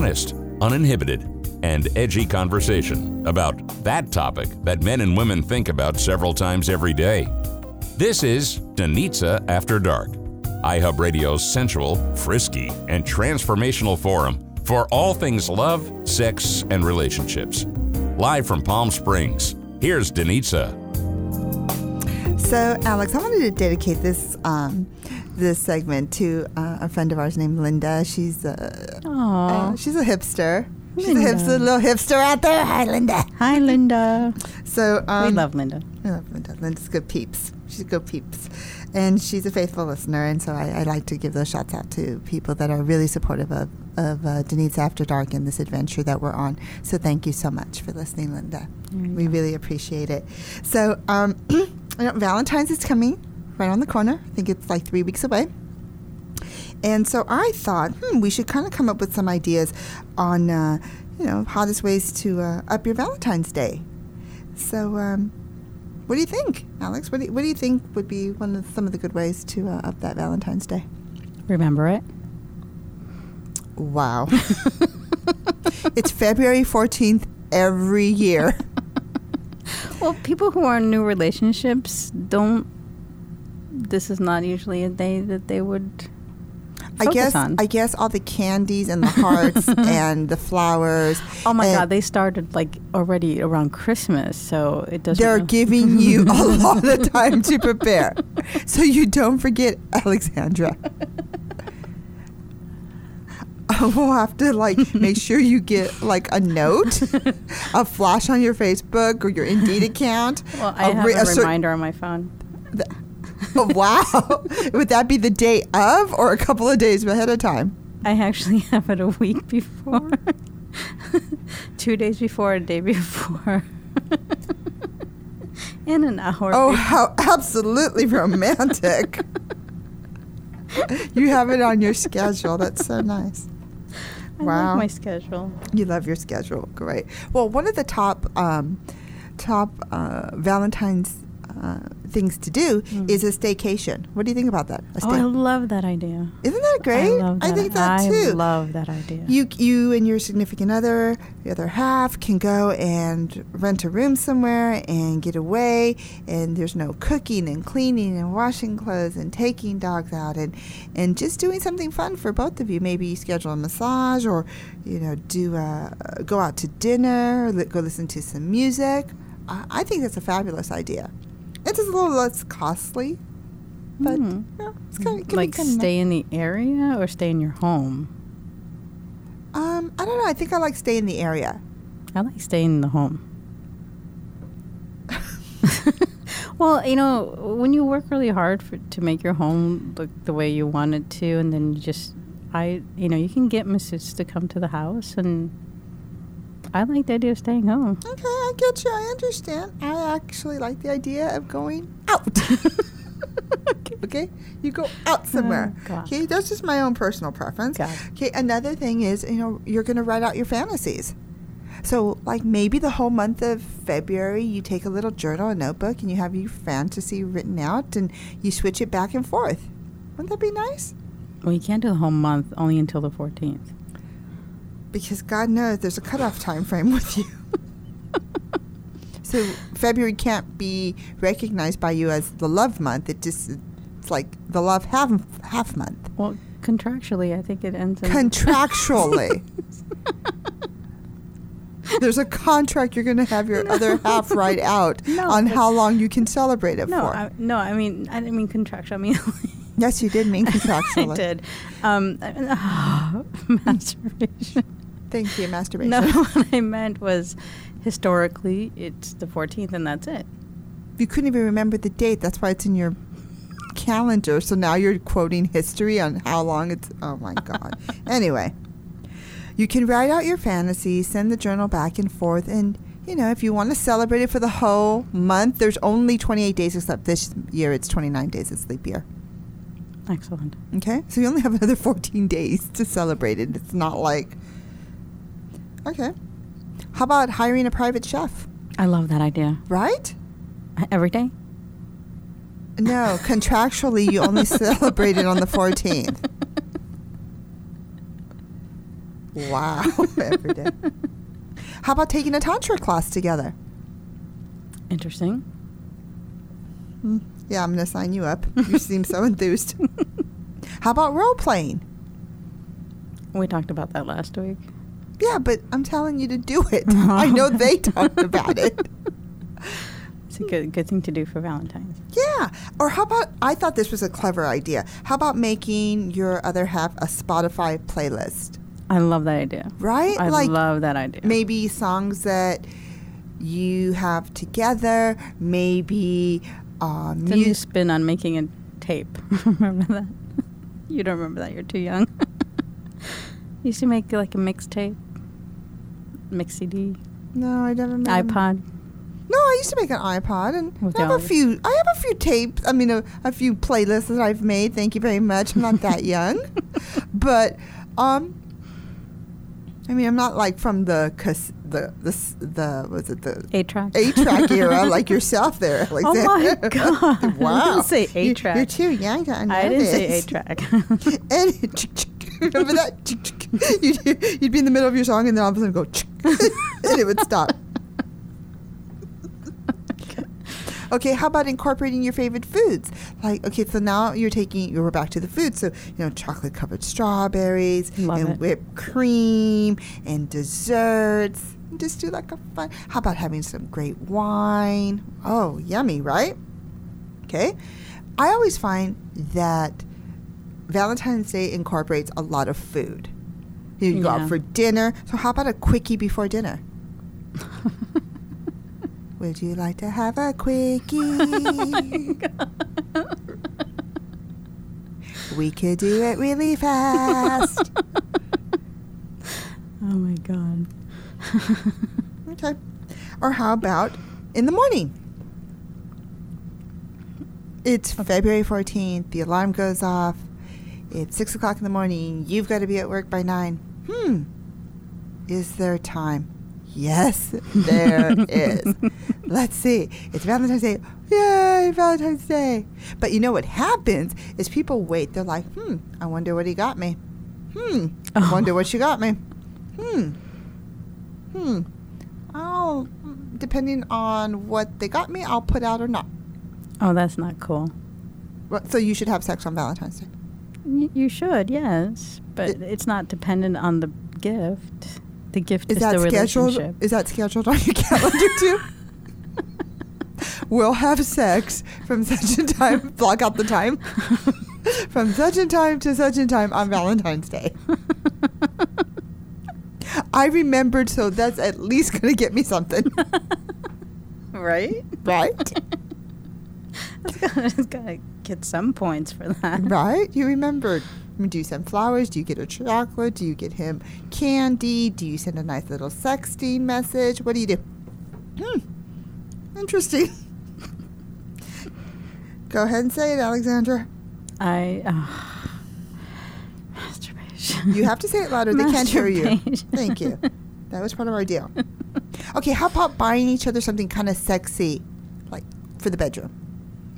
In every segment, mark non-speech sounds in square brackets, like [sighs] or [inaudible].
Honest, uninhibited, and edgy conversation about that topic that men and women think about several times every day. This is Danitza After Dark, iHub Radio's sensual, frisky, and transformational forum for all things love, sex, and relationships. Live from Palm Springs, here's Danitza. So, Alex, I wanted to dedicate this um, this segment to uh, a friend of ours named Linda. She's a uh, she's a hipster. She's Linda. a hipster, little hipster out there. Hi, Linda. Hi, Linda. [laughs] So um, we love Linda. I love Linda. Linda's good peeps. She's good peeps. And she's a faithful listener. And so I, I like to give those shots out to people that are really supportive of, of uh, Danitza After Dark and this adventure that we're on. So thank you so much for listening, Linda. We really appreciate it. So um, [clears throat] Valentine's is coming right on the corner. I think it's like three weeks away. And so I thought, hmm, we should kind of come up with some ideas on, uh, you know, hottest ways to uh, up your Valentine's Day. So, um, what do you think, Alex? What do you, what do you think would be one of some of the good ways to uh, up that Valentine's Day? Remember it? Wow. [laughs] it's February 14th every year. [laughs] Well, people who are in new relationships don't. This is not usually a day that they would. I guess on. I guess all the candies and the hearts [laughs] and the flowers. Oh my God! They started like already around Christmas, so it doesn't. They're [laughs] giving you a lot of time to prepare. [laughs] So you don't forget Alexandra. Uh, we'll have to like make sure you get like a note, a flash on your Facebook or your Indeed account. well, I have re- a, cer- reminder on my phone. Oh, wow. [laughs] Would that be the day of or a couple of days ahead of time? I actually [laughs] have it a week before, [laughs] two days before, a day before, and an hour. Oh, before. how absolutely romantic. you have it on your schedule. That's so nice. I wow. love my schedule. You love your schedule. Great. Well, one of the top um, top uh, Valentine's uh, things to do Mm. is a staycation. What do you think about that? A Oh, I love that idea. Isn't that great? I love that. think that I too. love that idea. You you and your significant other, the other half, can go and rent a room somewhere and get away. And there's no cooking and cleaning and washing clothes and taking dogs out and and just doing something fun for both of you. Maybe schedule a massage or you know do a, go out to dinner, or li- go listen to some music. I, I think that's a fabulous idea. It's just a little less costly, but Hmm. yeah, it's kind of like stay in the area or stay in your home. Um, I don't know. I think I like stay in the area. I like staying in the home. [laughs] well, you know, when you work really hard for, to make your home look the way you want it to, and then you just, I, you know, you can get Mrs. to come to the house, and I like the idea of staying home. Okay, I get you. I understand. I actually like the idea of going out. [laughs] [laughs] okay, you go out somewhere. Oh, okay, that's just my own personal preference. God. Okay, another thing is, you know, you're going to write out your fantasies. So, like maybe the whole month of February, you take a little journal, a notebook, and you have your fantasy written out, and you switch it back and forth. Wouldn't that be nice? Well, you can't do the whole month, only until the 14th. Because God knows there's a cutoff time frame with you. so February can't be recognized by you as the love month. It just it's like the love half half month. Well, contractually, I think it ends in. [laughs] Contractually. There's a contract you're going to have your [laughs] other half write out [laughs] No, on how long you can celebrate it no, for. I, no, I mean, I didn't mean contractual. I mean, yes, you did mean contractually. I did. Um, masturbation. Thank you, masturbation. No, [laughs] what I meant was historically, it's the 14th, and that's it. You couldn't even remember the date. That's why it's in your calendar. So now you're quoting history on how long it's. Oh my God. [laughs] anyway, you can write out your fantasies, send the journal back and forth, and you know if you want to celebrate it for the whole month, there's only 28 days except this year it's 29 days. It's leap year. Excellent. Okay, so you only have another 14 days to celebrate it. It's not like. Okay. How about hiring a private chef? I love that idea. Right? Every day? No, [laughs] contractually, you only celebrate it on the 14th. Wow, [laughs] every day. How about taking a tantra class together? Interesting. Hmm, Yeah, I'm going to sign you up. You seem so enthused. [laughs] How about role playing? We talked about that last week. Yeah, but I'm telling you to do it. [laughs] I know they talked about it. [laughs] It's a good good thing to do for Valentine's. Yeah. Or how about, I thought this was a clever idea. How about making your other half a Spotify playlist? I love that idea. Right? I Like, love that idea. Maybe songs that you have together, maybe uh, It's a new spin on making a tape. [laughs] remember that? You don't remember that? You're too young. used to make like a mixtape, mix CD, No, I never made them. iPod. No, I used to make an iPod, and With I have a few. I have a few tapes. I mean, a, a few playlists that I've made. Thank you very much. I'm not that [laughs] young, but um, I mean, I'm not like from the the the the was it the Eight track. eight track [laughs] era like yourself there, Oh my. God. [laughs] wow, I didn't say You- eight track. You're too young to know I didn't say this. eight track. [laughs] Remember that? [laughs] you'd, you'd be in the middle of your song, and then all of a sudden go, [laughs] and it would stop. Okay, how about incorporating your favorite foods? Like, okay, so now you're taking, you're back to the food. So, you know, chocolate covered strawberries Love and it. whipped cream and desserts. Just do like a fun. How about having some great wine? Oh, yummy, right? Okay. I always find that Valentine's Day incorporates a lot of food. You go Yeah. out for dinner. So, how about a quickie before dinner? [laughs] Would you like to have a quickie? [laughs] Oh we could do it really fast. [laughs] oh my god. Okay. Or how about in the morning? It's February 14th. The alarm goes off. It's 6 o'clock in the morning. You've got to be at work by 9. Hmm. Is there time? Yes, [laughs] there is. Let's see. It's Valentine's Day. Yay, Valentine's Day. But you know what happens is people wait. They're like, hmm, I wonder what he got me. Hmm, I Oh. wonder what she got me. Hmm. Hmm. I'll, depending on what they got me, I'll put out or not. Oh, that's not cool. So you should have sex on Valentine's Day. Y- you should, yes, but It- it's not dependent on the gift. The gift Is is, that the scheduled? relationship. Is that scheduled on your calendar too? [laughs] we'll have sex from such a time. Block out the time. [laughs] from such a time to such a time on Valentine's Day. I remembered, so that's at least going to get me something, [laughs] right? right? It's gotta, get some points for that. Right? You remembered. I mean, Do you send flowers? Do you get a chocolate? Do you get him candy? Do you send a nice little sexting message? What do you do? Hmm. Interesting. [laughs] Go ahead and say it, Alexandra. I uh, masturbation. You have to say it louder. They can't hear you. Thank you. That was part of our deal. Okay, how about buying each other something kind of sexy, like for the bedroom?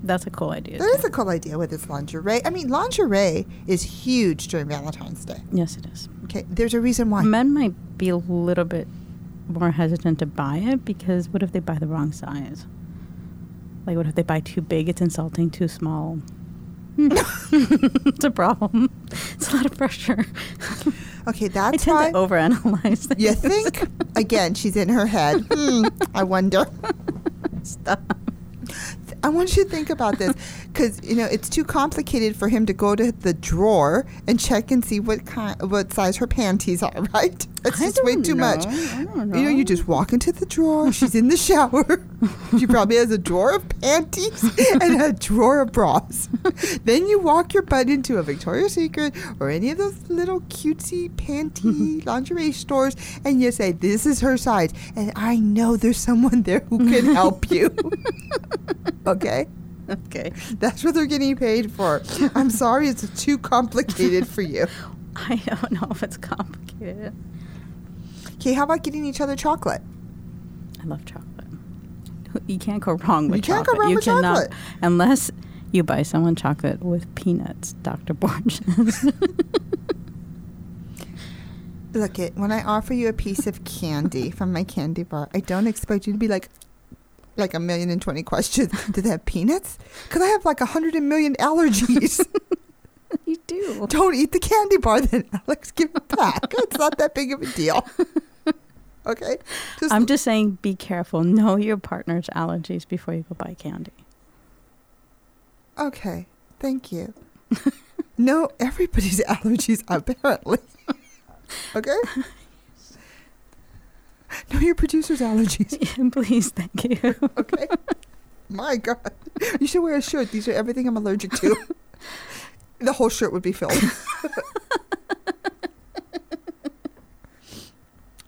That's a cool idea. That is a cool idea with this lingerie. I mean, lingerie is huge during Valentine's Day. yes, it is. Okay, there's a reason why. Men might be a little bit more hesitant to buy it because what if they buy the wrong size? Like, what if they buy too big? It's insulting. Too small. [laughs] it's a problem. It's a lot of pressure. [laughs] Okay, that's I tend why. to overanalyze things. You think? Again, she's in her head. [laughs] Hmm, I wonder. Stop. I want you to think about this [laughs] because you know it's too complicated for him to go to the drawer and check and see what kind, what size her panties are. [laughs] Right? It's I just way too much. know. I don't You know, you just walk into the drawer. She's in the shower. [laughs] she probably has a drawer of panties [laughs] and a drawer of bras. then you walk your butt into a Victoria's Secret or any of those little cutesy panty lingerie stores, and you say, "This is her size," and I know there's someone there who can help you. okay. [laughs] Okay. That's what they're getting paid for. I'm sorry it's too complicated for you. [laughs] I don't know if it's complicated. Okay, how about getting each other chocolate? I love chocolate. You can't go wrong with You can't go chocolate. wrong you with cannot, chocolate. Unless you buy someone chocolate with peanuts, Dr. Borges. [laughs] Look it when I offer you a piece of candy from my candy bar, I don't expect you to be like like a million and twenty questions. [laughs] Do they have peanuts? Because I have like a hundred and million allergies. [laughs] You do. don't eat the candy bar then, Alex. Give it back. it's not that big of a deal. [laughs] Okay? Just I'm just saying, be careful. Know your partner's allergies before you go buy candy. Okay, thank you. no, everybody's allergies, apparently. okay? [laughs] Know your producer's allergies, [laughs] Please, thank you. [laughs] okay? My God. You should wear a shirt. These are everything I'm allergic to. the whole shirt would be filled.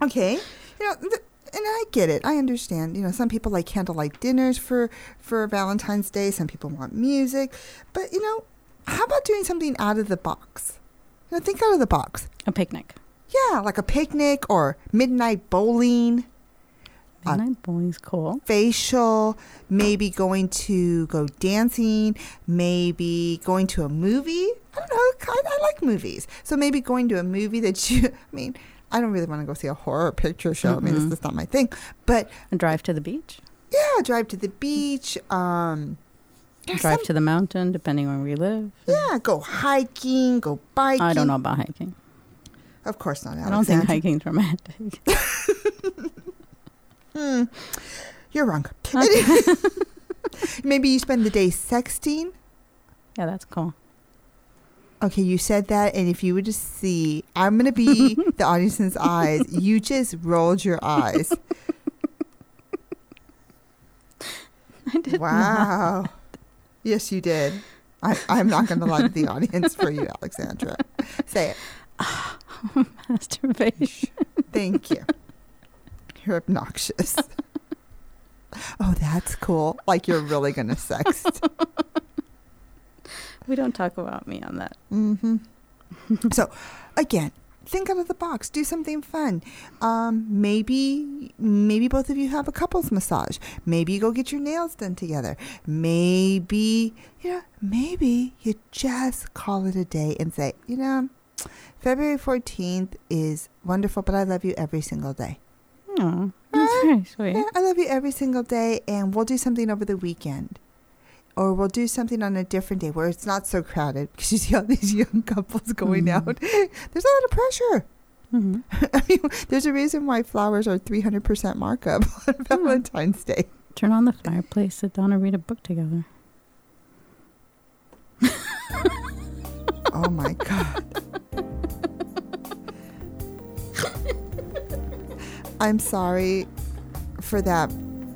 okay. You know, th- and I get it. I understand. You know, some people like candlelight dinners for for Valentine's Day. Some people want music, but you know, how about doing something out of the box? You know, think out of the box. A picnic. Yeah, like a picnic or midnight bowling, Uh, Midnight bowling's cool. facial, maybe going to go dancing, maybe going to a movie. I don't know. I, I like movies, so maybe going to a movie that you. [laughs] I mean, I don't really want to go see a horror picture show. I mean, this is not my thing. But A drive to the beach. yeah, drive to the beach. Um, drive some- to the mountain, depending on where we live. yeah, go hiking, go biking. I don't know about hiking. Of course not. Alexandra. I don't think hiking's romantic. [laughs] Hmm. You're wrong. Okay. [laughs] Maybe you spend the day sexting. yeah, that's cool. Okay, you said that, and if you would just see, I'm gonna be [laughs] the audience's eyes. You just rolled your eyes. I did not. Wow. Yes, you did. I, I'm not gonna lie to the audience for you, Alexandra. Say it. [laughs] Masturbation. Thank you. You're obnoxious. [laughs] Oh, that's cool. Like you're really gonna sext. [laughs] We don't talk about me on that. Mm-hmm. so, again, think out of the box. Do something fun. Um, maybe, maybe both of you have a couples massage. Maybe you go get your nails done together. Maybe, you know, maybe you just call it a day and say, you know, February 14th is wonderful, but I love you every single day. Oh, that's very sweet. Yeah, I love you every single day, and we'll do something over the weekend. Or we'll do something on a different day where it's not so crowded because you see all these [laughs] young couples going Mhm. out. [laughs] There's a lot of pressure. hmm [laughs] I mean, there's a reason why flowers are 300% markup on Valentine's Day. Turn on the fireplace, sit down, and read a book together. Oh my God. I'm sorry for that,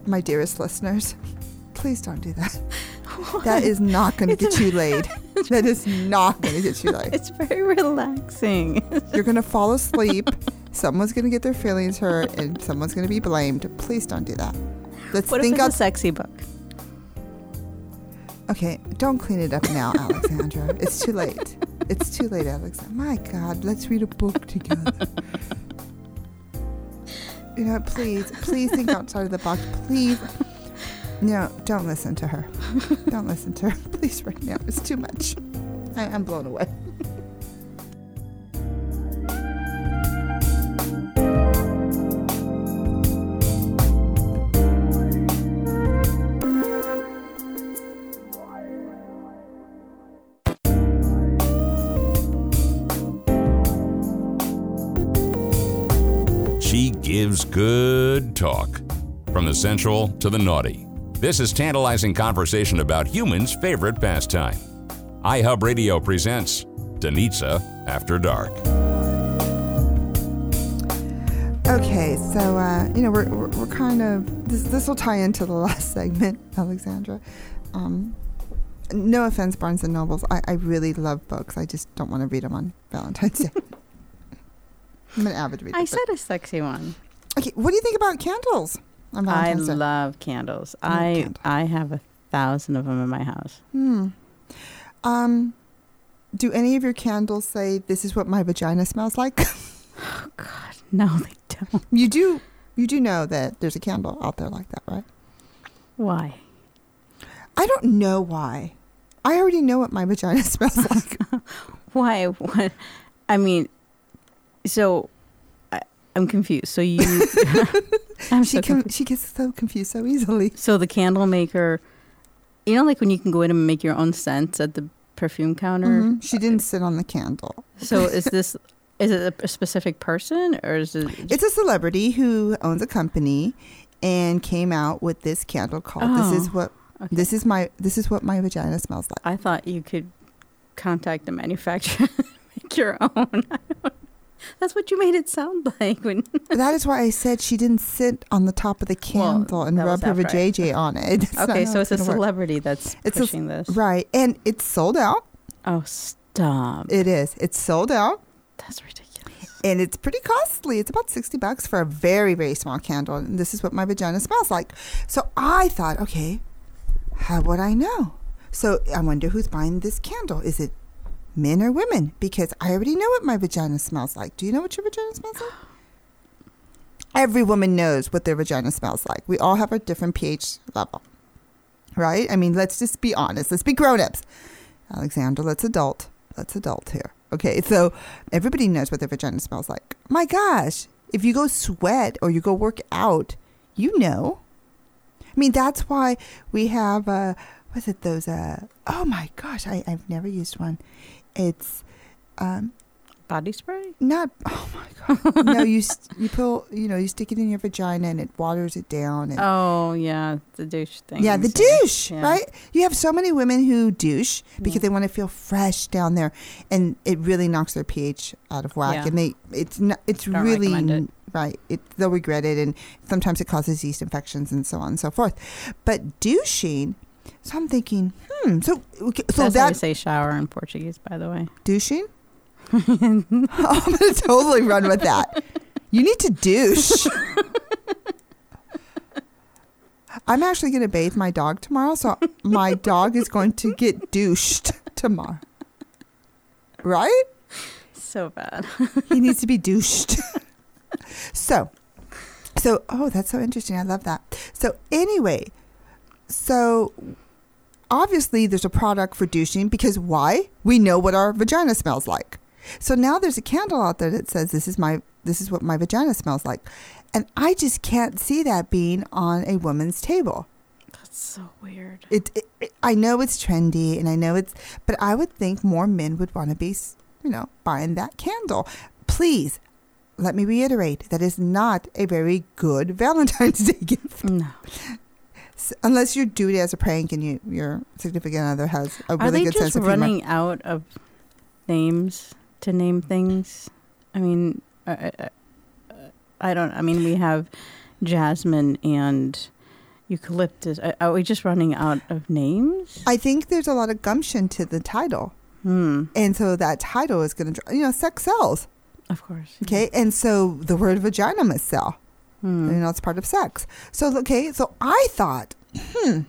my dearest listeners. Please don't do that. [laughs] That is not going to get you laid. That is not going to get you laid. It's very relaxing. You're going to fall asleep. Someone's going to get their feelings hurt and someone's going to be blamed. Please don't do that. Let's What if think it's out. a sexy book? Okay, don't clean it up now, Alexandra. it's too late. It's too late, Alexandra. My God, let's read a book together. You know, please, please think outside of the box. Please. No, don't listen to her. Don't listen to her. [laughs] Please, right now. It's too much. I, I'm blown away. Talk. From the sensual to the naughty. This is tantalizing conversation about humans' favorite pastime. iHub Radio presents Danitza After Dark. Okay, so uh, you know we're, we're we're kind of this this will tie into the [laughs] last segment, Alexandra. Um, no offense, Barnes and Nobles. I, I really love books. I just don't want to read them on Valentine's Day. [laughs] I'm an avid reader. I said a sexy one. Okay, what do you think about candles I love candles. I candles. I have a thousand of them in my house. Hmm. Um, do any of your candles say this is what my vagina smells like? [laughs] Oh God, no, [laughs] they don't. you do. You do know that there's a candle out there like that, right? Why? I don't know why. I already know what my vagina [laughs] smells like. Why? What? I mean, so I'm confused. So you, [laughs] she so com- she gets so confused so easily. So the candle maker, you know, like when you can go in and make your own scents at the perfume counter. Mhm. She didn't sit on the candle. So is this is it a, specific person or is it? It's a celebrity who owns a company and came out with this candle called "This Is Oh, What okay. This Is My This Is What My Vagina Smells Like." I thought you could contact the manufacturer, [laughs] make your own. [laughs] [laughs] That's what you made it sound like when. that is why I said she didn't sit on the top of the Well, candle and rub her vajayjay [laughs] on it. [laughs] Okay, so it's a gonna work. celebrity that's It's a- pushing this. right, and it's sold out. Oh, stop! It is. It's sold out. That's ridiculous. and it's pretty costly. It's about 60 bucks for a very, very small candle. And this is what my vagina smells like. So I thought, okay, how would I know? So I wonder who's buying this candle. Is it men or women? Because I already know what my vagina smells like. Do you know what your vagina smells like? Every woman knows what their vagina smells like. We all have a different pH level, right? I mean, let's just be honest. Let's be grown ups. Alexander, let's adult. Let's adult here. Okay, so everybody knows what their vagina smells like. My gosh, if you go sweat or you go work out, you know. I mean, that's why we have, uh, what's it, those, uh, oh my gosh, I, I've never used one. It's, um, Body spray? not, [laughs] oh my God. no, you, st- you pull, you know, you stick it in your vagina and it waters it down. And, Oh yeah, the douche thing. yeah, the douche, right? You have so many women who douche because Yeah. they want to feel fresh down there, and it really knocks their pH out of whack. Yeah. And they, it's not, it's Don't really it. right. It, they'll regret it, and sometimes it causes yeast infections and so on and so forth. But douching, so I'm thinking, hmm. So, okay, so That's how you that say shower in Portuguese, by the way. douching, [laughs] [laughs] I'm gonna totally run with that. You need to douche. [laughs] I'm actually to bathe my dog tomorrow, so my dog is going to get douched tomorrow. Right? So bad. He needs to be douched. so, so, oh, that's so interesting. I love that. So, anyway, so obviously there's a product for douching because why? We know what our vagina smells like. So now there's a candle out there that says this is my this is what my vagina smells like. And I just can't see that being on a woman's table. That's so weird. It, it, it I know it's trendy and I know it's but I would think more men would want to be, you know, buying that candle. Please let me reiterate that is not a very good [laughs] Valentine's Day gift. No. Unless you do it as a prank and you, your significant other has a Are really they good just sense of humor. running out of names to name things? I mean, I, I, I don't. I mean, we have jasmine and eucalyptus. Are, are we just running out of names? I think there's a lot of gumption to the title. Hmm. And so that title is going to, you know, sex sells. Of course. Okay. And so the word vagina must sell. Hmm. You know, it's part of sex. So, okay. So I thought, hmm,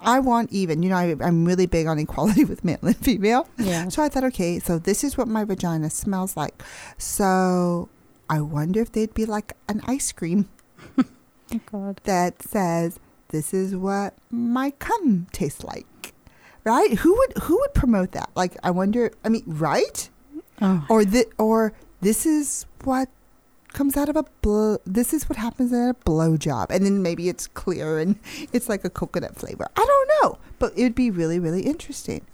I want even. You know, I, I'm really big on equality [laughs] with male and female. Yeah. So I thought, okay, so this is what my vagina smells like. So I wonder if they'd be like an ice cream Oh God. that says, this is what my cum tastes like. Right? Who would who would promote that? Like I wonder I mean, right? Oh. Or the or this is what comes out of a blow this is what happens at a blowjob. And then maybe it's clear and [laughs] it's like a coconut flavor. I don't know. But it would be really, really interesting.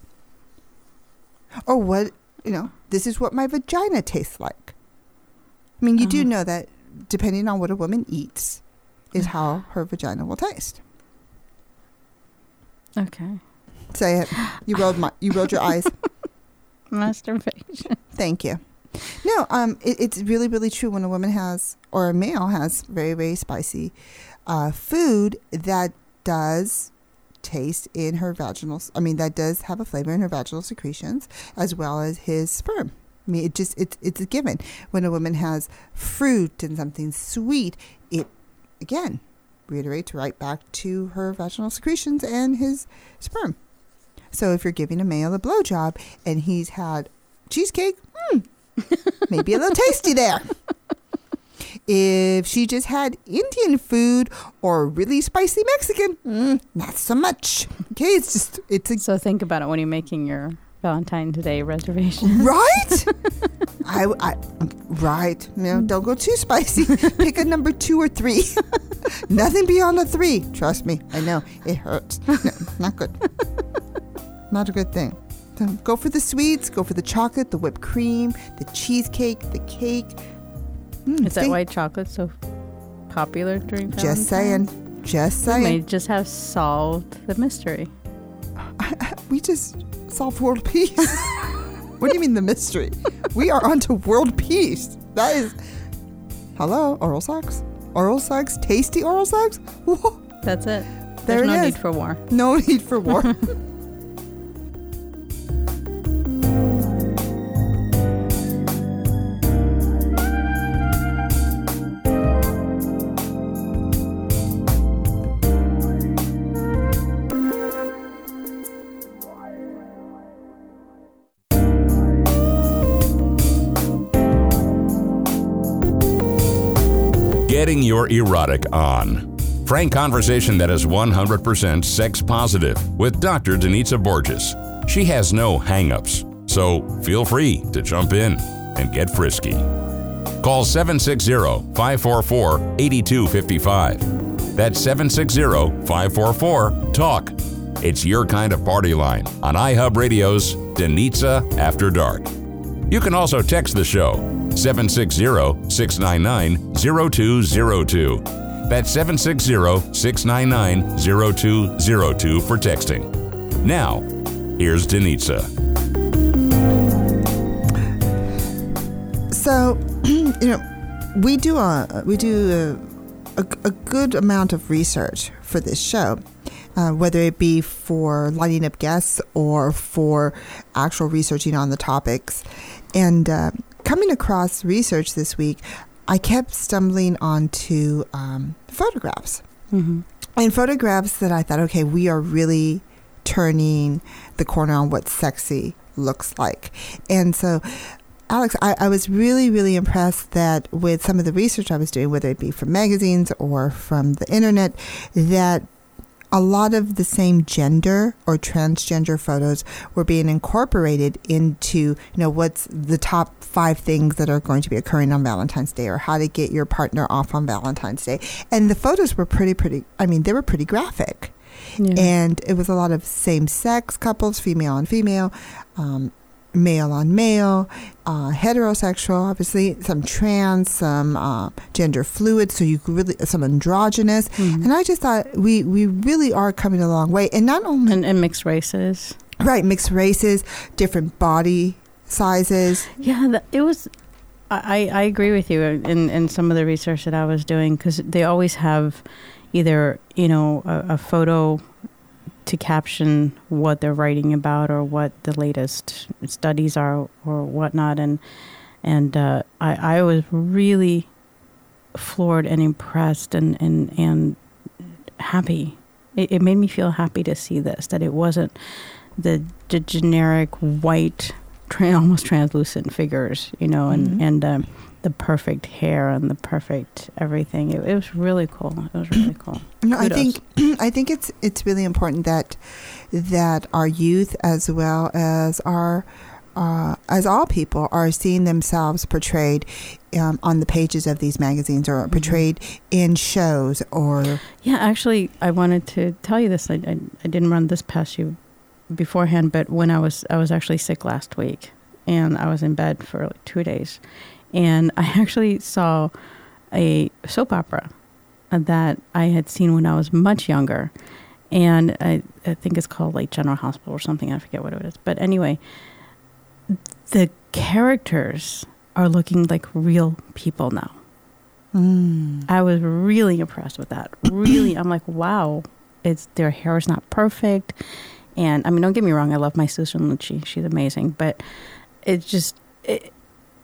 Or what you know, this is what my vagina tastes like. I mean, you do Uh-huh. know that depending on what a woman eats is how her vagina will taste. Okay. Say it. You rolled my you rolled your eyes. [laughs] Masturbation. Thank you. No, um, it, it's really, really true when a woman has or a male has very, very spicy uh, food that does taste in her vaginal. I mean, that does have a flavor in her vaginal secretions as well as his sperm. I mean, it just it's it's a given when a woman has fruit and something sweet. It again reiterates right back to her vaginal secretions and his sperm. So if you're giving a male a blowjob and he's had cheesecake, hmm, maybe a little tasty there. If she just had Indian food or really spicy Mexican, mm, not so much. Okay, it's just it's a So think about it when you're making your Valentine's Day reservation. right. [laughs] I, I, right. Know, don't go too spicy. Pick a number two or three. [laughs] Nothing beyond a three. Trust me. I know it hurts. No, not good. Not a good thing. So go for the sweets. Go for the chocolate, the whipped cream, the cheesecake, the cake. Mm, Is that why chocolate's so popular during Just saying. Just saying. We may just have solved the mystery. [laughs] We just solved world peace. what do you mean the mystery? We are onto world peace. That is. Hello, oral sex. Oral sex, tasty oral sex. Whoa. [laughs] That's it. There There's it no is. need for war. No need for war. [laughs] Getting your erotic on. Frank conversation that is 100% sex positive with Dr. Danitza Borges. She has no hangups, so feel free to jump in and get frisky. Call 760 544 8255. That's 760 544 TALK. It's your kind of party line on iHub Radio's Danitza After Dark. You can also text the show 760 699 0202. That's 760 699 0202 for texting. Now, here's Danitza. So, [clears throat] you know, we do a we do a, a, a good amount of research for this show, uh, whether it be for lining up guests or for actual researching on the topics. And uh, coming across research this week, I kept stumbling onto um, photographs Mm-hmm. and photographs that I thought, okay, we are really turning the corner on what sexy looks like. And so, Alex, I, I was really, really impressed that with some of the research I was doing, whether it be from magazines or from the internet, that a lot of the same gender or transgender photos were being incorporated into, you know, what's the top five things that are going to be occurring on Valentine's Day or how to get your partner off on Valentine's Day. And the photos were pretty, pretty, I mean, they were pretty graphic Yeah. and it was a lot of same-sex couples, female on female, um, male on male, uh, heterosexual, obviously some trans, some uh, gender fluid. So you could really some androgynous, Mhm. and I just thought we we really are coming a long way, and not only and, and mixed races. right mixed races, different body sizes. Yeah, it was. I, I I agree with you in, in some of the research that I was doing because they always have either you know a, a photo to caption what they're writing about or what the latest studies are or whatnot and and uh, I I was really floored and impressed and and and happy. It, it made me feel happy to see this that it wasn't the, the generic white tra- [laughs] almost translucent figures, you know, and Mhm. and um, the perfect hair and the perfect everything. It, it was really cool. It was really cool. [clears throat] No, I think [clears throat] I think it's it's really important that that our youth as well as our uh, as all people are seeing themselves portrayed um, on the pages of these magazines or Mhm. portrayed in shows or Yeah, actually, I wanted to tell you this. I, I, I didn't run this past you beforehand, but when I was I was actually sick last week, and I was in bed for like two days, and I actually saw a soap opera that I had seen when I was much younger, and I, I think it's called like General Hospital or something. I forget what it is, but anyway, the characters are looking like real people now. mm, I was really impressed with that. Really, I'm like, wow, it's their hair is not perfect, and I mean, don't get me wrong, I love my Susan Lucci, she's amazing, but it just, it,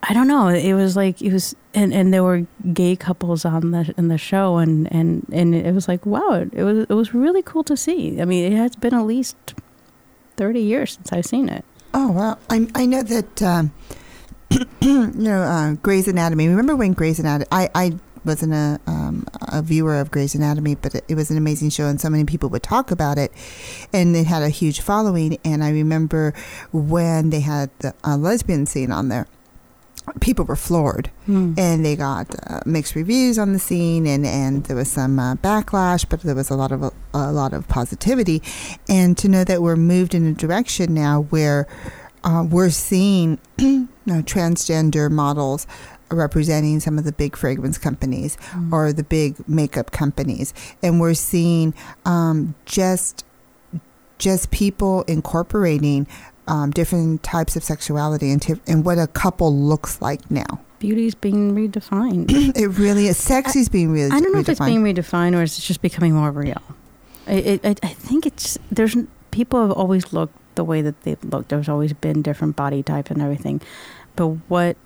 I don't know, it was like it was, and, and there were gay couples on the in the show, and and and it was like, wow, it, was it was really cool to see. I mean, it has been at least thirty years since I've seen it. oh well I I know that um, [clears throat] you know uh, Grey's Anatomy. Remember when Grey's Anatomy? I I wasn't a um, a viewer of Grey's Anatomy, but it, it was an amazing show, and so many people would talk about it, and it had a huge following. And I remember when they had the lesbian scene on there. People were floored Mm. and they got uh, mixed reviews on the scene and, and there was some uh, backlash but there was a lot of a, lot of positivity and to know that we're moved in a direction now where uh, we're seeing you [clears throat] know, transgender models representing some of the big fragrance companies Mm. or the big makeup companies and we're seeing um, just just people incorporating um, different types of sexuality into and what a couple looks like now Beauty's being redefined. [clears throat] it really is. Sexy's being redefined. I don't know if it's being redefined or it's just becoming more real. I, I, I think it's there's people have always looked the way that they've looked. There's always been different body type and everything, but what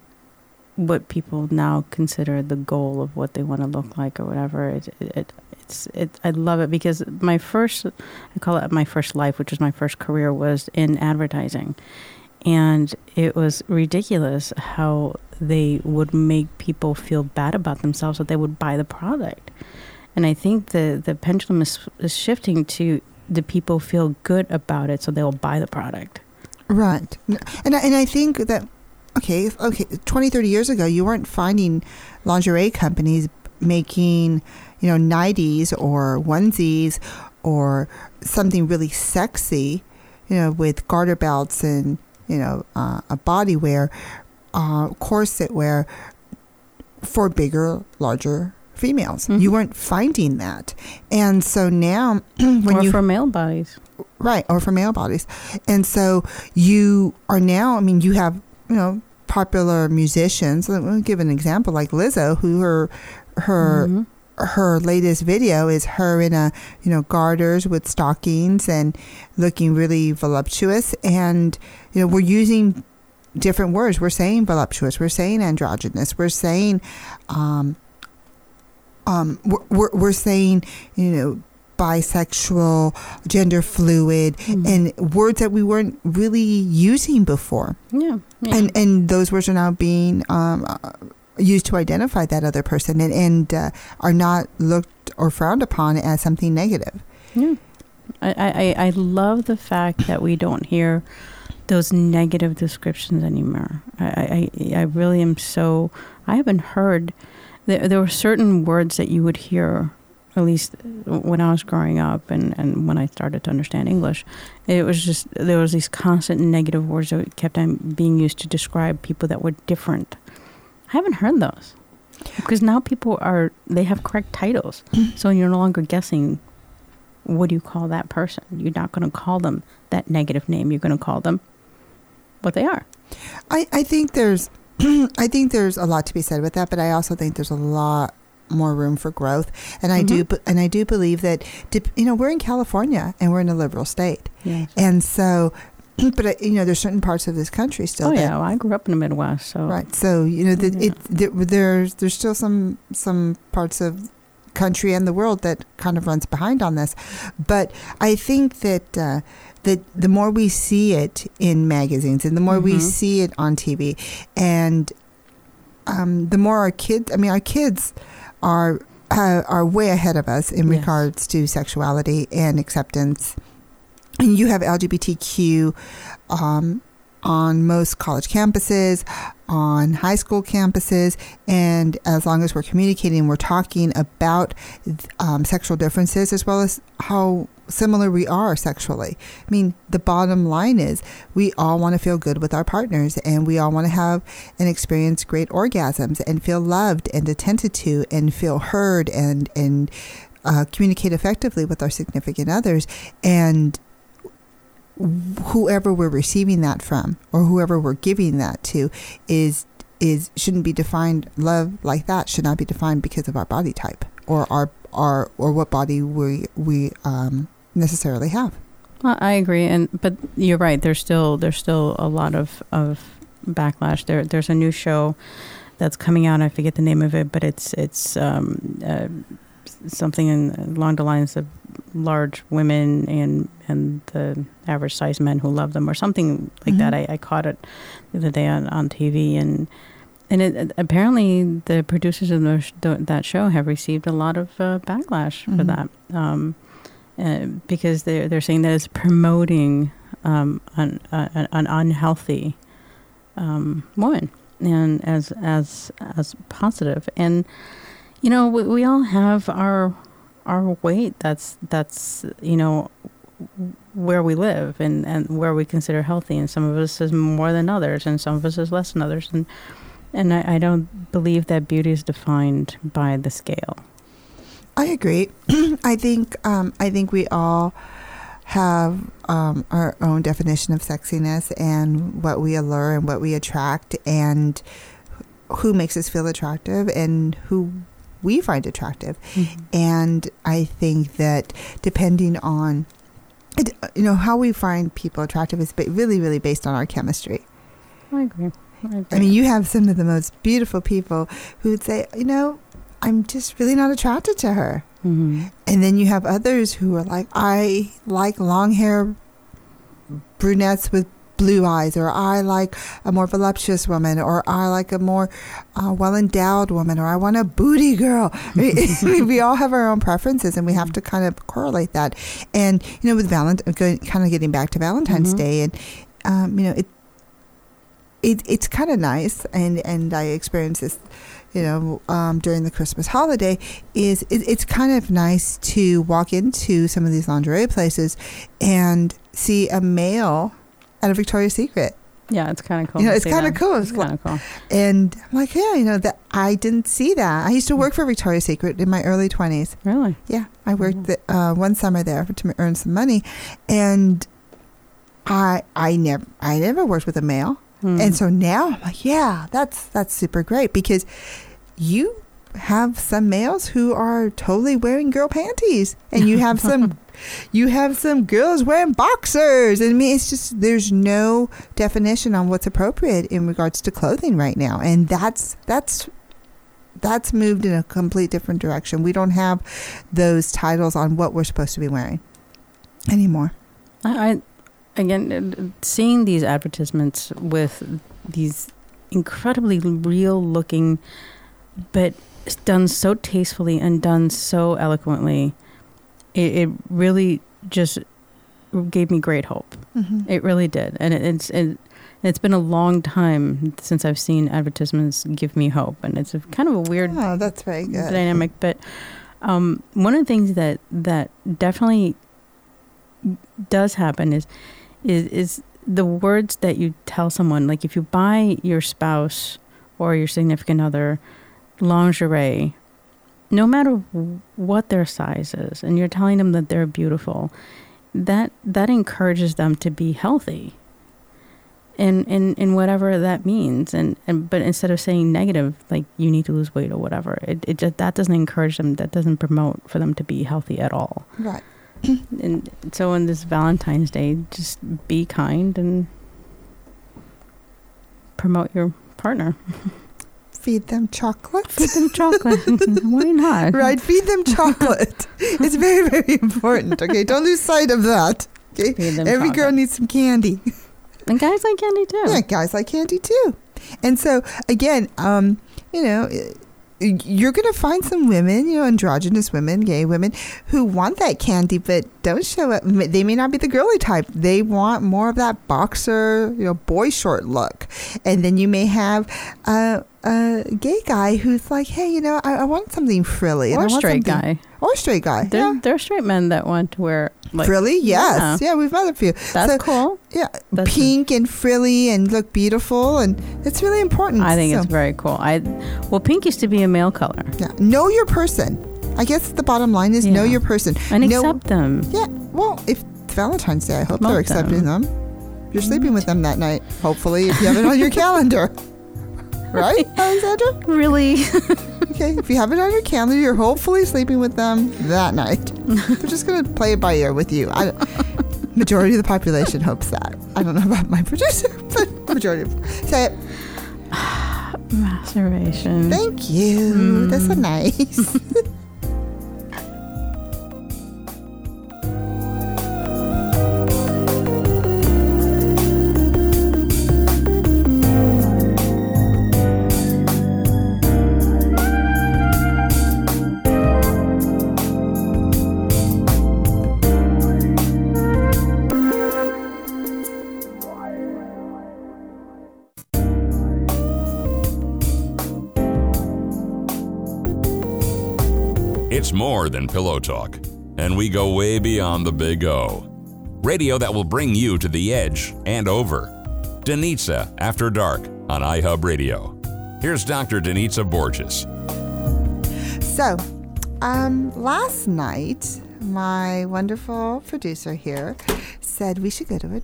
what people now consider the goal of what they want to look like or whatever it, it, it it's it I love it because my first I call it my first life, which was my first career, was in advertising, and it was ridiculous how they would make people feel bad about themselves that they would buy the product. And I think the the pendulum is, is shifting to the people feel good about it, so they'll buy the product. Right, and and I think that okay, okay, 20, 30 years ago, you weren't finding lingerie companies making you know nighties or onesies or something really sexy, you know, with garter belts and you know uh, a body wear, uh, corset wear for bigger, larger females. Mhm. You weren't finding that, and so now [clears throat] when or you for male bodies. right or for male bodies and so you are now i mean you have you know popular musicians let me give an example like lizzo who her her Mhm. her latest video is her in a you know garters with stockings and looking really voluptuous and you know we're using different words we're saying voluptuous we're saying androgynous we're saying um um we're, we're, we're saying you know bisexual gender fluid Mhm. and words that we weren't really using before yeah, yeah. and and those words are now being um, uh, used to identify that other person and, and uh, are not looked or frowned upon as something negative. Yeah. I, I, I love the fact that we don't hear those negative descriptions anymore. I, I, I really am so. I haven't heard. There, there were certain words that you would hear, at least when I was growing up and, and when I started to understand English. It was just, there was these constant negative words that kept on being used to describe people that were different. I haven't heard those. Because now people are, they have correct titles. so you're no longer guessing what do you call that person? You're not going to call them that negative name. You're going to call them what they are. I, I think there's [clears throat] I think there's a lot to be said with that, but I also think there's a lot more room for growth. And I do Mhm. be- and I do believe that you know we're in California and we're in a liberal state, Yeah. and so [clears throat] but uh, you know there's certain parts of this country still Oh that yeah. Well, I grew up in the Midwest, so Right. So you know, the, Yeah. it there, there's there's still some some parts of country and the world that kind of runs behind on this, but I think that uh, that the more we see it in magazines and the more we Mhm. see it on TV, and um, the more our kids, I mean, our kids are uh, are way ahead of us in Yes. regards to sexuality and acceptance. And you have LGBTQ um, on most college campuses, on high school campuses, and as long as we're communicating, we're talking about um, sexual differences as well as how similar we are sexually. I mean, the bottom line is we all want to feel good with our partners and we all want to have and experience great orgasms and feel loved and attended to and feel heard and, and uh, communicate effectively with our significant others. And whoever we're receiving that from or whoever we're giving that to is is shouldn't be defined love like that should not be defined because of our body type or our our or what body we we um necessarily have Well, I agree, and but you're right. There's still there's still a lot of of backlash. There there's a new show that's coming out. I forget the name of it, but it's it's um, uh, something in, along the lines of large women and and the average size men who love them, or something like that. Mhm. I, I caught it the other day on, on TV, and and it, apparently the producers of the, sh- that show have received a lot of uh, backlash for Mhm. that. Um, uh, because they're they're saying that it's promoting um, an, an, an unhealthy um, woman, and as as as positive. And you know, we, we all have our our weight. That's that's you know where we live and, and where we consider healthy. And some of us is more than others, and some of us is less than others. And and I, I don't believe that beauty is defined by the scale. I agree. [clears throat] I think um, I think we all have um, our own definition of sexiness and what we allure and what we attract and who makes us feel attractive and who we find attractive. Mm-hmm. And I think that depending on it, you know how we find people attractive is really really based on our chemistry. I agree. I, agree. I mean, you have some of the most beautiful people who would say, you know, I'm just really not attracted to her. Mm-hmm. And then you have others who are like, I like long hair brunettes with blue eyes, or I like a more voluptuous woman, or I like a more uh, well endowed woman, or I want a booty girl. [laughs] [laughs] we all have our own preferences, and we have to kind of correlate that. And you know, with Valentine, kind of getting back to Valentine's mm-hmm. Day, and um, you know, it, it it's kind of nice, and and I experienced this you know, um, during the Christmas holiday, is it, it's kind of nice to walk into some of these lingerie places and see a male at a Victoria's Secret. Yeah, it's kind of cool. You know, it's kind of cool. It's kind of cool. And I'm like, yeah, you know, that I didn't see that. I used to work for Victoria's Secret in my early 20s. Really? Yeah, I worked mm-hmm. the, uh, one summer there to earn some money, and I I never I never worked with a male. Mm. And so now I'm like, yeah, that's that's super great because you have some males who are totally wearing girl panties and you have some [laughs] you have some girls wearing boxers and I mean it's just there's no definition on what's appropriate in regards to clothing right now and that's that's that's moved in a complete different direction. We don't have those titles on what we're supposed to be wearing anymore. I, I again uh, seeing these advertisements with these incredibly real looking but done so tastefully and done so eloquently it, it really just gave me great hope mm-hmm. it really did and it, it's it, it's been a long time since I've seen advertisements give me hope, and it's a, kind of a weird. Oh, that's very good dynamic. But um, one of the things that that definitely does happen is is is the words that you tell someone. Like if you buy your spouse or your significant other lingerie, no matter what their size is, and you're telling them that they're beautiful, that that encourages them to be healthy. In, in, in whatever that means and, and but instead of saying negative like you need to lose weight or whatever it, it just that doesn't encourage them that doesn't promote for them to be healthy at all. Right. [clears throat] And so on this valentine's day just be kind and promote your partner [laughs] feed them chocolate. Feed them chocolate. [laughs] Why not? Right, feed them chocolate. [laughs] it's very, very important. Okay, don't lose sight of that. Okay, every chocolate. girl needs some candy. And guys like candy too. Yeah, guys like candy too. And so again, um, you know you're going to find some women, you know, androgynous women, gay women, who want that candy, but don't show up. They may not be the girly type. They want more of that boxer, you know, boy short look. And then you may have a, a gay guy who's like, hey, you know, I, I want something frilly. Or and I want straight guy. Or straight guy. There, yeah. there are straight men that want to wear like, frilly. Yes, yeah. yeah, we've met a few. That's so, cool. Yeah, That's pink and frilly and look beautiful, and it's really important. I think so. it's very cool. I well, pink used to be a male color. Yeah, know your person. I guess the bottom line is yeah. know your person and know, accept them. Yeah. Well, if Valentine's Day, I hope Promote they're accepting them. them. You're sleeping mm. with them that night, hopefully, if you have it on your [laughs] calendar. [laughs] Right, Alexandra? Really? [laughs] okay, if you have it on your calendar, you're hopefully sleeping with them that night. [laughs] We're just going to play it by ear with you. I, majority of the population hopes that. I don't know about my producer, but majority of say it. [sighs] Masturbation. Thank you. Mm. That's so nice. More than pillow talk, and we go way beyond the big O. Radio that will bring you to the edge and over. Danitza After Dark on iHub Radio. Here's Dr. Danitza Borges. So, um, last night, my wonderful producer here said we should go to a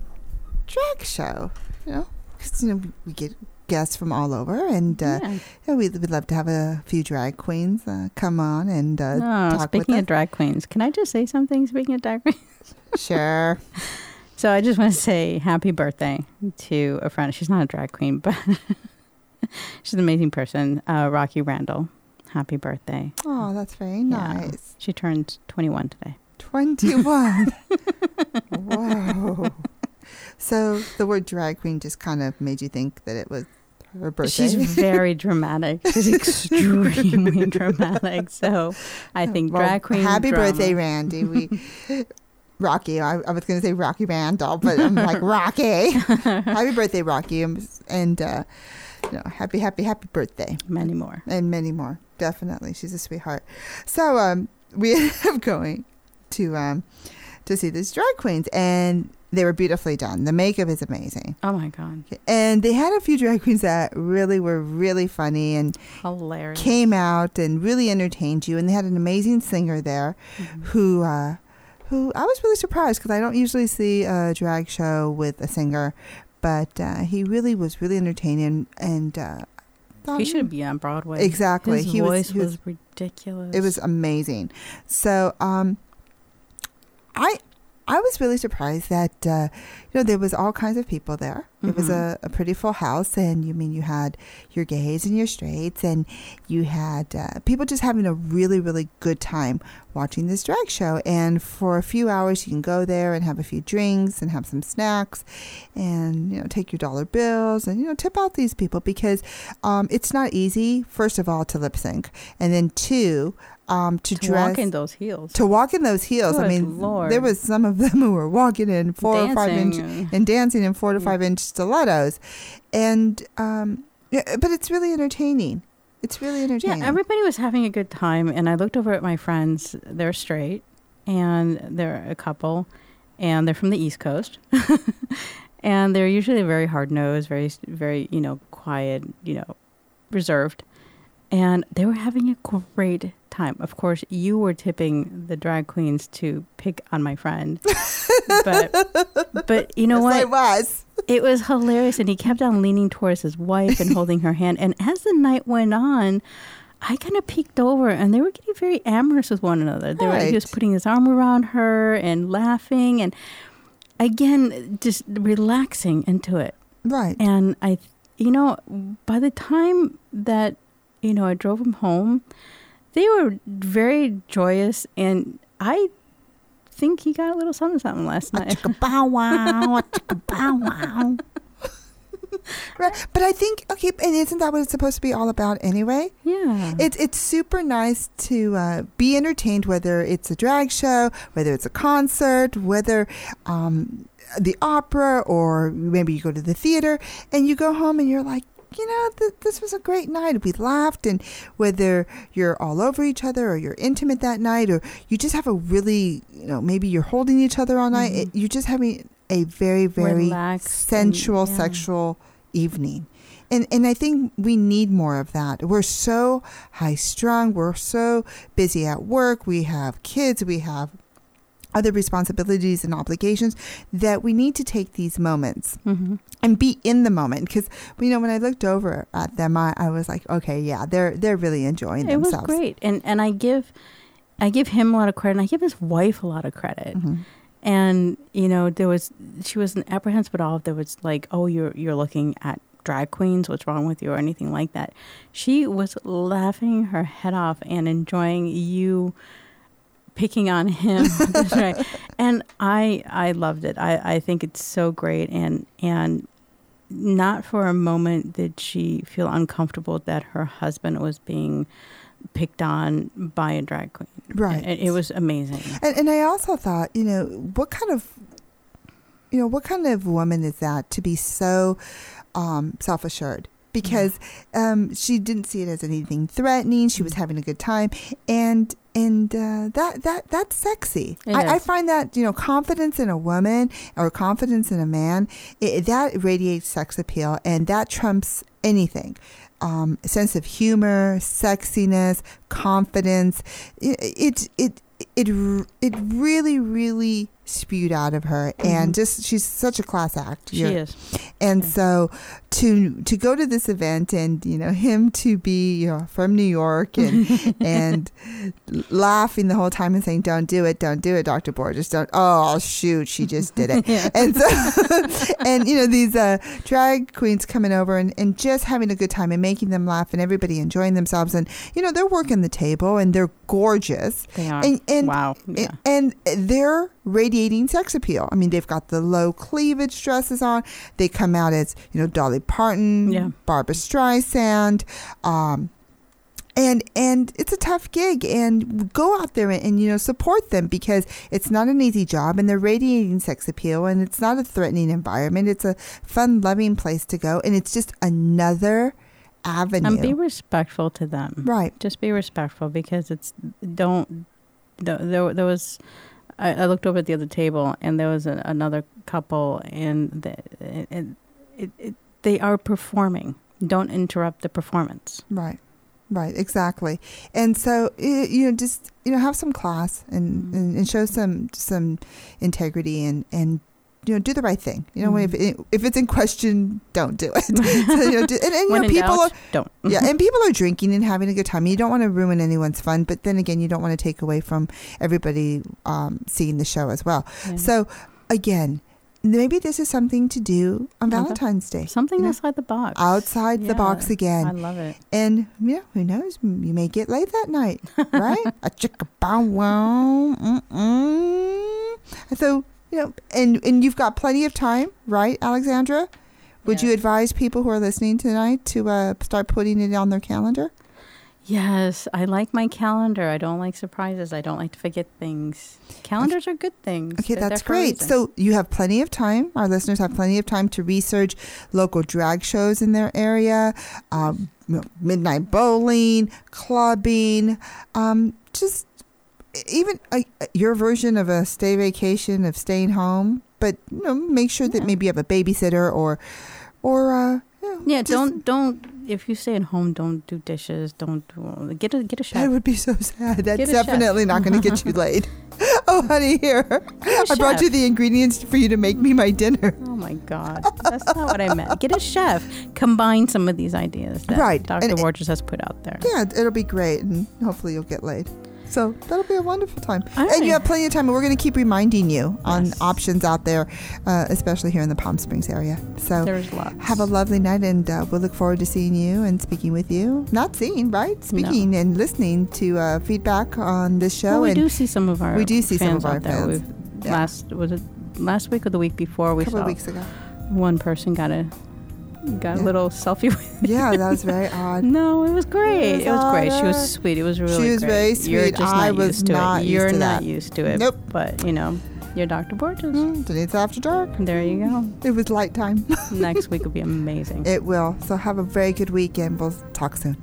drag show. You know, because you know we get guests from all over, and uh, Yeah. we'd, we'd love to have a few drag queens uh, come on and uh, No, speaking of drag queens, can I just say something? Speaking of drag queens, [laughs] sure. so I just want to say happy birthday to a friend. She's not a drag queen, [laughs] but she's an amazing person. Uh, Rocky Randall. Happy birthday. Oh, that's very Yeah. nice. She turned 21 today. 21. [laughs] Whoa. So the word drag queen just kind of made you think that it was her birthday. She's very dramatic. She's extremely [laughs] dramatic. So I think Well, drag queen. Happy drama. birthday, Randy. We [laughs] Rocky. I, I was going to say Rocky Randall, but I'm like Rocky. [laughs] happy birthday, Rocky, and, uh, you know, happy, happy, happy birthday, Many more. and many more. Definitely, she's a sweetheart. So um, we ended up going to um, to see these drag queens, and they were beautifully done. The makeup is amazing, Oh my God. and they had a few drag queens that really were really funny and Hilarious. came out and really entertained you. And they had an amazing singer there Mhm. who uh, who I was really surprised because I don't usually see a drag show with a singer, but uh, he really was really entertaining and. Uh, He should be on Broadway. exactly. His he was. voice He was. was, ridiculous. It was amazing. So, um, I. I was really surprised that uh, you know there was all kinds of people there. It was Mhm. a, a pretty full house, and you mean you had your gays and your straights, and you had uh, people just having a really really good time watching this drag show. And for a few hours, you can go there and have a few drinks and have some snacks, and you know take your dollar bills and you know tip out these people because um, it's not easy. First of all, to lip sync, and then two, um, to, to dress walk in those heels. to walk in those heels. I mean, Lord. there was some of them [laughs] who were walking in four or five inch and- dancing in four to five inch stilettos, and um, yeah, but it's really entertaining. It's really entertaining. Yeah, everybody was having a good time, and I looked over at my friends. They're straight, and they're a couple, and they're from the East Coast, [laughs] and they're usually very hard nosed, very, very, you know, quiet, you know, reserved, and they were having a great time. Of course, you were tipping the drag queens to pick on my friend, [laughs] but, but you know Yes, I what? was. It was hilarious, and he kept on leaning towards his wife and holding her hand. And as the night went on, I kind of peeked over, and they were getting very amorous with one another. They were, he was putting his arm around her and laughing, and again, just relaxing into it. Right. And I, you know, by the time that you know I drove him home, they were very joyous, and I think he got a little something something last night. chicka bow wow, a bow wow. Right. But I think okay, and isn't that what it's supposed to be all about anyway? Yeah. It's it's super nice to uh, be entertained, whether it's a drag show, whether it's a concert, whether um, the opera, or maybe you go to the theater and you go home and you're like, you know, th- this was a great night. We laughed, and whether you're all over each other or you're intimate that night, or you just have a really, you know, maybe you're holding each other all night, Mhm. it, you're just having a very, very Relaxed and- sensual, yeah. sexual evening. And and I think we need more of that. We're so high strung, we're so busy at work, we have kids, we have other responsibilities and obligations that we need to take these moments Mhm. and be in the moment because you know when I looked over at them I, I was like okay yeah they're they're really enjoying It was themselves great, and and I give, I give him a lot of credit, and I give his wife a lot of credit. Mhm. And you know, there was she wasn't apprehensive at all. There was like, oh, you're you're looking at drag queens. What's wrong with you, or anything like that. She was laughing her head off and enjoying you picking on him. [laughs] That's right. And I I loved it. I I think it's so great, and and not for a moment did she feel uncomfortable that her husband was being picked on by a drag queen. Right. It, it was amazing. And, and I also thought, you know, what kind of, you know, what kind of woman is that to be so um, self assured? because um, she didn't see it as anything threatening. She was Mm-hmm. having a good time, and and uh, that that that's sexy. I, I find that you know confidence in a woman or confidence in a man it, that radiates sex appeal, and that trumps anything. Um, sense of humor, sexiness, confidence. It it it it, it really really spewed out of her, and just she's such a class act. Mm-hmm. She You're- is. and Yeah. so to to go to this event and you know him to be you know from New York and [laughs] and laughing the whole time and saying don't do it don't do it Dr. Borges don't oh shoot she just did it [laughs] Yeah. and so [laughs] and you know these uh, drag queens coming over and, and just having a good time and making them laugh and everybody enjoying themselves and you know they're working the table and they're gorgeous They are. and, and wow. Yeah. and they're radiating sex appeal. I mean, they've got the low cleavage dresses on. They come out as, you know, Dolly Parton, Yeah. Barbra Streisand. Um, and and it's a tough gig and go out there and, and you know support them because it's not an easy job and they're radiating sex appeal and it's not a threatening environment it's a fun loving place to go and it's just another avenue and be respectful to them. right Just be respectful because it's don't. There, there, was. I, I looked over at the other table and there was a, another couple and the, it, it, it, they are performing. Don't interrupt the performance. Right, right, exactly. And so you know, just you know, have some class and, Mhm. and, and show some some integrity and and you know, do the right thing. You know, Mhm. if it, if it's in question, don't do it. [laughs] so, you know, do, and, and you know, people doubt, are don't. [laughs] yeah, and people are [laughs] drinking and having a good time. You don't want to ruin anyone's fun, but then again, you don't want to take away from everybody um, seeing the show as well. Yeah. So again, maybe this is something to do on Valentine's Day. something you know, outside the box. outside the box again. I love it. And yeah, who knows? You may get laid that night, right? a chicka bow wow. So you know, and and you've got plenty of time, right, Alexandra? Would you advise people who are listening tonight to uh, start putting it on their calendar? Yes, I like my calendar. I don't like surprises. I don't like to forget things. Calendars are good things. Okay, They're that's there for a great. So you have plenty of time. Our listeners have plenty of time to research local drag shows in their area, um, midnight bowling, clubbing, um, just even uh, your version of a stay vacation of staying home. But you know, make sure that Yeah. maybe you have a babysitter or, or uh, you know, yeah, just- don't don't if you stay at home, don't do dishes. Don't do, get a get a That chef. would be so sad. That's Get definitely not going to get you [laughs] laid. [laughs] oh, honey, here. I a brought you the ingredients for you to make me my dinner. Oh my God, that's not what I meant. Get a chef. Combine some of these ideas that Right, Dr. and- Borges has put out there. Yeah, it'll be great, and hopefully you'll get laid. So that'll be a wonderful time. All And you have plenty of time, and we're going to keep reminding you on options out there, uh, especially here in the Palm Springs area. So There's lots. have a lovely night, and uh, we'll look forward to seeing you and speaking with you. Not seeing, right? Speaking and listening to uh, feedback on this show. Well, we and do see some of our We do see some fans of our out there. fans. Yeah. Last was it last week or the week before a we couple saw of weeks ago. one person got a got Yeah. a little selfie with [laughs] Yeah, that was very [laughs] odd. No, it was great. was It was, great. She was sweet. It was really She was great. very You're sweet. just I not was used to not it. used You're to not that. used to it. Nope. But, you know, you're Dr. Borges. Mm, Danitza After Dark. There you go. It was light time. Next week will be [laughs] amazing. it will. So have a very good weekend. We'll talk soon.